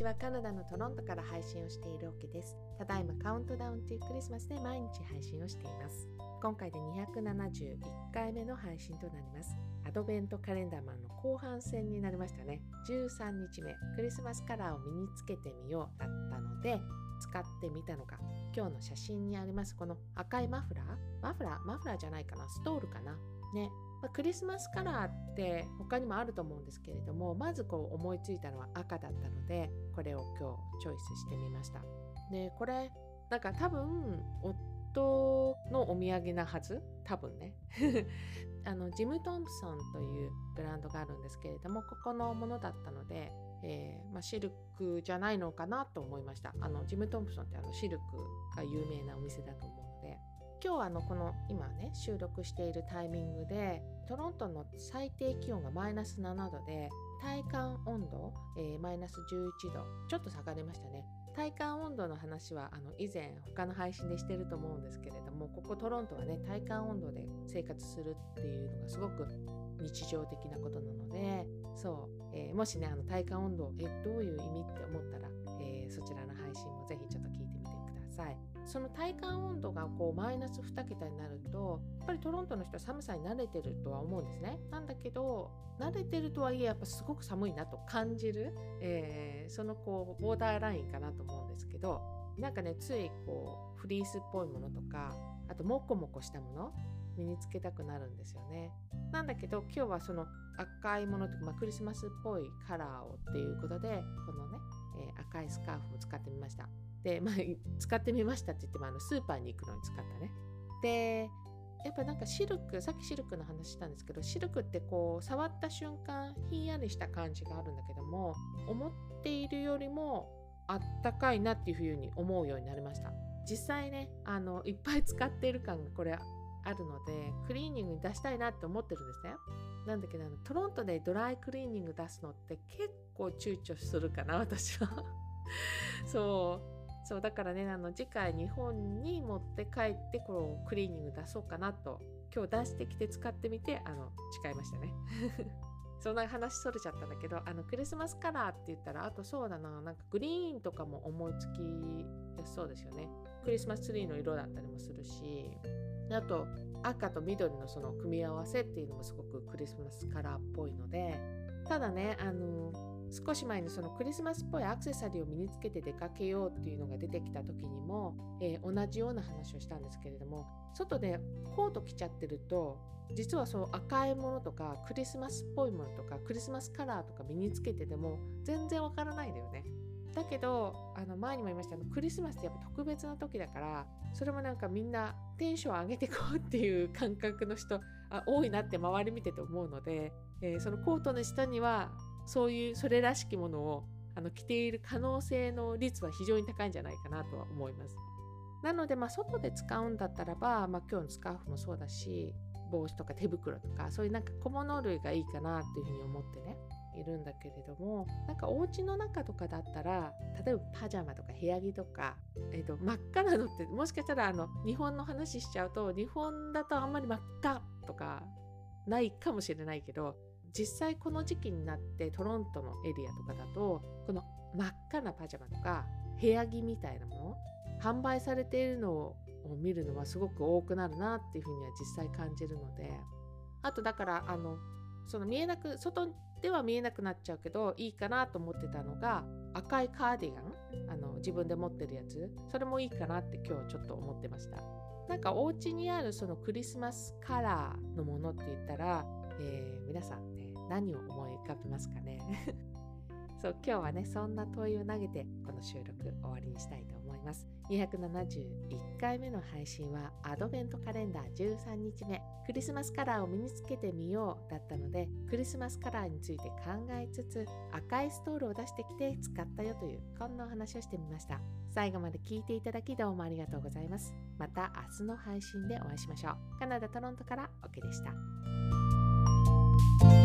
ちはカナダのトロントから配信をしているオケです。ただいまカウントダウンというクリスマスで毎日配信をしています。今回で271回目の配信となります。アドベントカレンダーマンの後半戦になりましたね。13日目。クリスマスカラーを身につけてみようだったので使ってみたのか。今日の写真にありますこの赤いマフラー？マフラー？マフラーじゃないかな。ストールかな？ね。まあ、クリスマスカラーって他にもあると思うんですけれどもまずこう思いついたのは赤だったのでこれを今日チョイスしてみました。でこれなんか多分夫のお土産なはず？多分ね。あのジム・トンプソンというブランドがあるんですけれどもここのものだったので、えー、まあ、シルクじゃないのかなと思いました。あのジム・トンプソンってあのシルクが有名なお店だと思うので。今日はあのこの今ね収録しているタイミングでトロントの最低気温がマイナス7度で体感温度、マイナス11度ちょっと下がりましたね。体感温度の話はあの以前他の配信でしてると思うんですけれどもここトロントはね体感温度で生活するっていうのがすごく日常的なことなのでそう、えー、もしねあの体感温度えどういう意味って思ったら、その体感温度がこうマイナス2桁になるとやっぱりトロントの人は寒さに慣れてるとは思うんですね。なんだけど慣れてるとはいえやっぱすごく寒いなと感じる、えー、そのこうボーダーラインかなと思うんですけどなんかねついこうフリースっぽいものとかあとモコモコしたもの身につけたくなるんですよね。なんだけど今日はその赤いものとか、まあ、クリスマスっぽいカラーをっていうことでこのね、えー、赤いスカーフを使ってみました。で、まあ、使ってみましたって言ってもあのスーパーに行くのに使ったね。でやっぱなんかシルクさっきシルクの話したんですけどシルクってこう触った瞬間ひんやりした感じがあるんだけども思っているよりもあったかいなっていうふうに思うようになりました。実際ねあのいっぱい使っている感がこれあるのでクリーニングに出したいなって思ってるんですね。なんだけどあのトロントでドライクリーニング出すのって結構躊躇するかな私は。そう。そうだからねあの次回日本に持って帰ってこのクリーニング出そうかなと今日出してきて使ってみてあの誓いましたね。そんな話それちゃったんだけどあのクリスマスカラーって言ったらあとそうだななんかグリーンとかも思いつきやすそうですよね。クリスマスツリーの色だったりもするしあと赤と緑のその組み合わせっていうのもすごくクリスマスカラーっぽいのでただねあの少し前にそのクリスマスっぽいアクセサリーを身につけて出かけようっていうのが出てきた時にも、えー、同じような話をしたんですけれども外でコート着ちゃってると実はそう赤いものとかクリスマスっぽいものとかクリスマスカラーとか身につけてでも全然わからないんだよね。だけどあの前にも言いましたクリスマスってやっぱ特別な時だからそれもなんかみんなテンション上げてこうっていう感覚の人あ多いなって周り見てて思うので、えー、そのコートの下にはそういうそれらしきものをあの着ている可能性の率は非常に高いんじゃないかなとは思います。なので、まあ、外で使うんだったらば、まあ、今日のスカーフもそうだし帽子とか手袋とかそういうなんか小物類がいいかなっていうふうに思ってねいるんだけれどもなんかお家の中とかだったら例えばパジャマとか部屋着とか、えーと、真っ赤なのってもしかしたらあの日本の話しちゃうと日本だとあんまり真っ赤とかないかもしれないけど実際この時期になってトロントのエリアとかだとこの真っ赤なパジャマとか部屋着みたいなもの販売されているのを見るのはすごく多くなるなっていうふうには実際感じるのであとだからあのその見えなく外では見えなくなっちゃうけどいいかなと思ってたのが赤いカーディガンあの自分で持ってるやつ。それもいいかなって今日ちょっと思ってました。なんかお家にあるそのクリスマスカラーのものって言ったら、えー、皆さんね何を思い浮かべますかね？そう今日はねそんな問いを投げてこの収録終わりにしたいと思います。271回目の配信はアドベントカレンダー13日目。クリスマスカラーを身につけてみようだったのでクリスマスカラーについて考えつつ赤いストールを出してきて使ったよというこんなお話をしてみました。最後まで聞いていただきどうもありがとうございます。また明日の配信でお会いしましょう。カナダ・トロントからオケでした。you